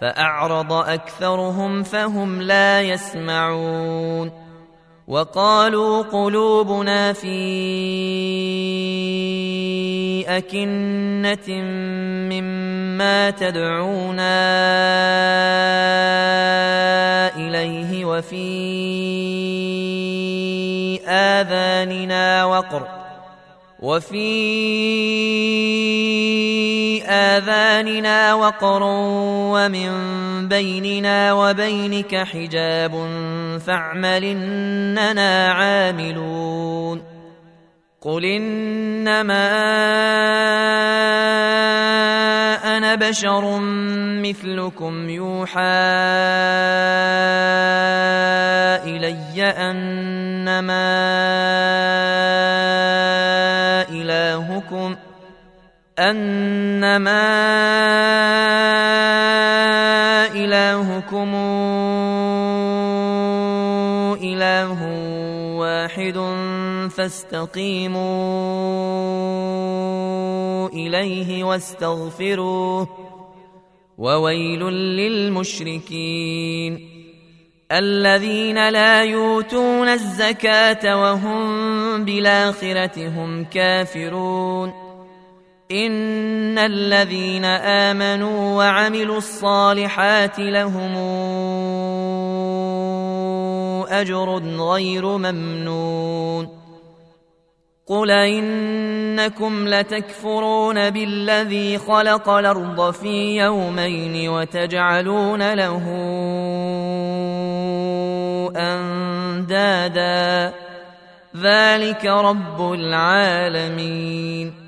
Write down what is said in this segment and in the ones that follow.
فأعرض أكثرهم فهم لا يسمعون وقالوا قلوبنا في أكنة مما تدعونا إليه وفي آذاننا وقر وفي آذاننا وقر ومن بيننا وبينك حجاب فاعمل إننا عاملون قل إنما أنا بشر مثلكم يوحى إلي أنما إلهكم أنما إلهكم إله واحد فاستقيموا إليه واستغفروه وويل للمشركين الذين لا يؤتون الزكاة وهم بالآخرة هم كافرون ان الذين امنوا وعملوا الصالحات لهم اجر غير ممنون قل انكم لتكفرون بالذي خلق الأرض في يومين وتجعلون له اندادا ذلك رب العالمين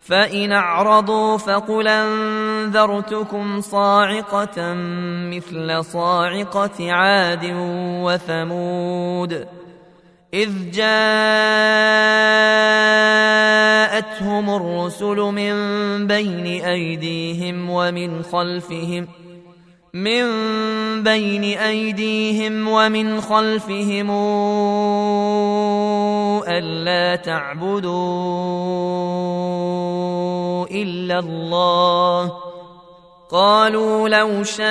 فإن أعرضوا فقل أنذرتكم صاعقة مثل صاعقة عاد وثمود إذ جاءتهم الرسل من بين أيديهم ومن خلفهم ۖ من بين أيديهم ومن خلفهم ألا تعبدوا إلا الله. قالوا لو شاء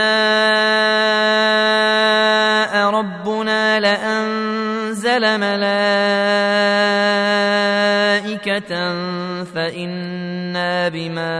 ربنا لأنزل ملائكة فإنا بما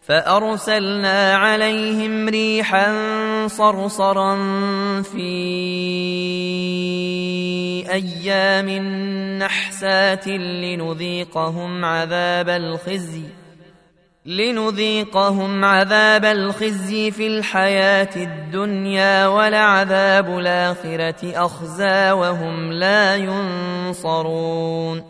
فأرسلنا عليهم ريحا صرصرا في أيام نحسات لنذيقهم عذاب الخزي لنذيقهم عذاب الخزي في الحياة الدنيا ولعذاب الآخرة أخزى وهم لا ينصرون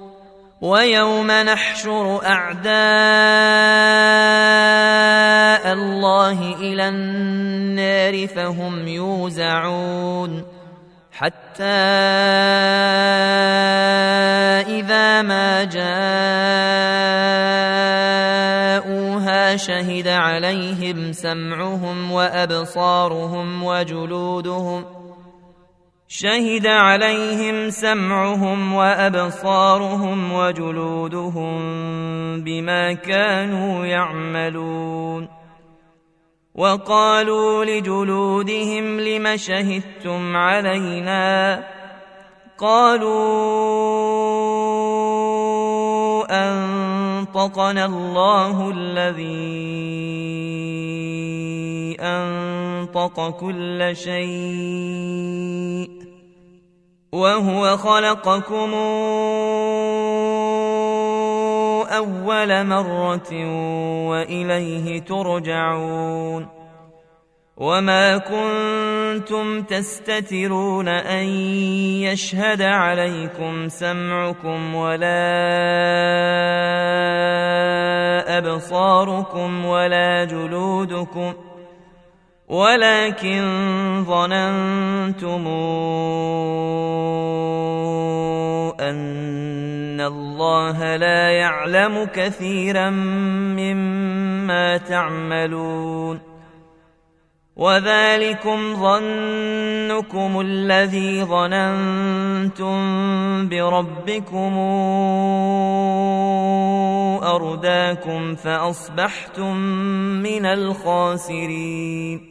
ويوم نحشر أعداء الله إلى النار فهم يوزعون حتى إذا ما جاءوها شهد عليهم سمعهم وأبصارهم وجلودهم شهد عليهم سمعهم وأبصارهم وجلودهم بما كانوا يعملون. وقالوا لجلودهم لم شهدتم علينا؟ قالوا أنطقنا الله الذي أنطق كل شيء. وهو خلقكم أول مرة وإليه ترجعون وما كنتم تستترون أن يشهد عليكم سمعكم ولا أبصاركم ولا جلودكم ولكن ظننتم أن الله لا يعلم كثيرا مما تعملون. وذلكم ظنكم الذي ظننتم بربكم أرداكم فأصبحتم من الخاسرين.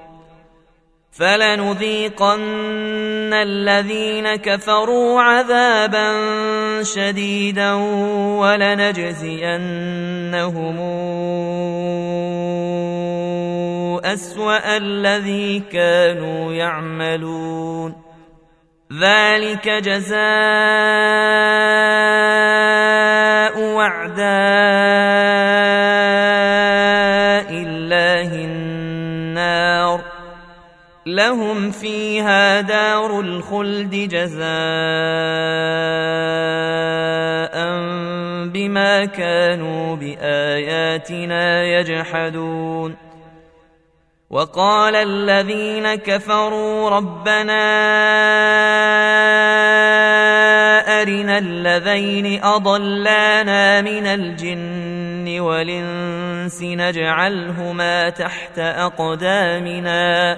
فلنذيقن الذين كفروا عذابا شديدا ولنجزينهم أسوأ الذي كانوا يعملون. ذلك جزاء اعداء لهم فيها دار الخلد جزاء بما كانوا بآياتنا يجحدون. وقال الذين كفروا ربنا أرنا الذين أضلانا من الجن والإنس نجعلهما تحت أقدامنا.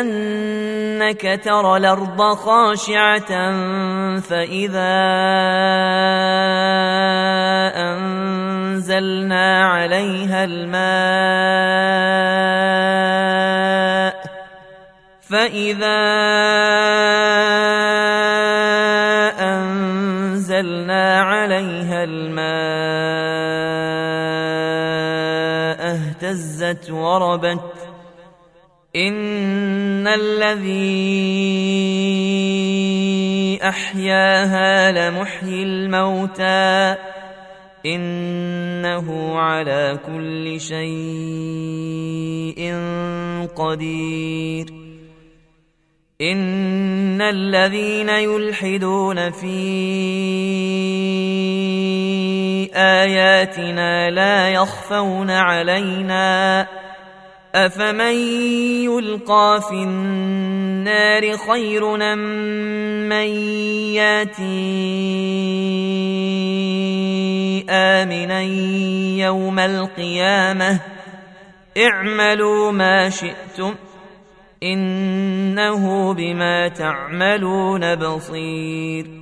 انك ترى الأرض خاشعة فإذا أنزلنا عليها الماء فإذا أنزلنا عليها الماء اهتزت وربت. ان الذي احياها لمحيي الموتى انه على كل شيء قدير ان الذين يلحدون في اياتنا لا يخفون علينا أفمن يلقى في النار خير من ياتي آمنا يوم القيامة اعملوا ما شئتم إنه بما تعملون بصير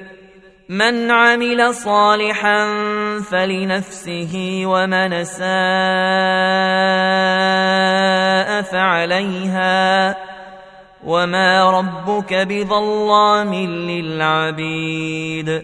من عمل صالحا فلنفسه ومن ساء فعليها وما ربك بظلام للعبيد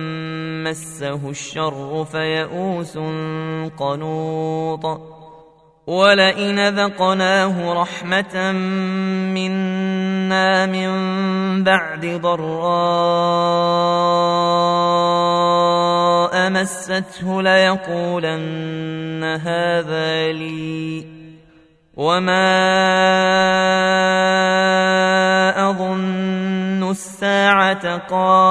مسه الشر فيئوس قنوط ولئن ذقناه رحمة منا من بعد ضراء مسته ليقولن هذا لي وما أظن الساعة قائمة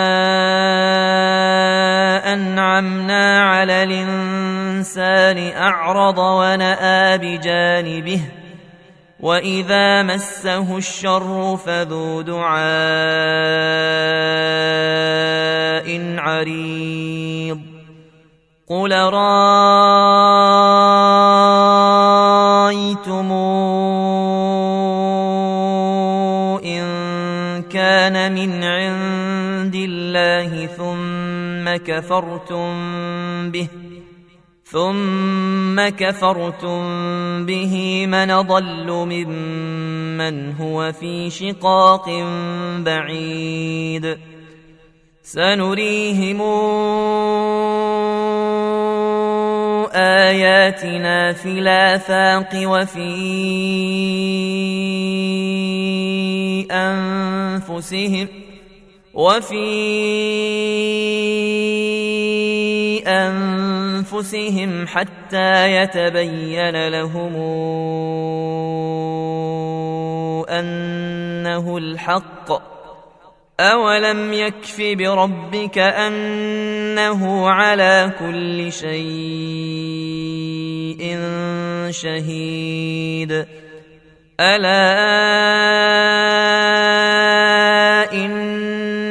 على الانسان أعرض ونأى بجانبه وإذا مسه الشر فذو دعاء عريض قل رأيتم إن كان من عند الله ثم كفرتم به ثم كفرتم به من ضل ممن هو في شقاق بعيد. سنريهم آياتنا في الآفاق وفي أنفسهم وفي أنفسهم حتى يتبين لهم أنه الحق. أولم يكف بربك أنه على كل شيء شهيد. ألا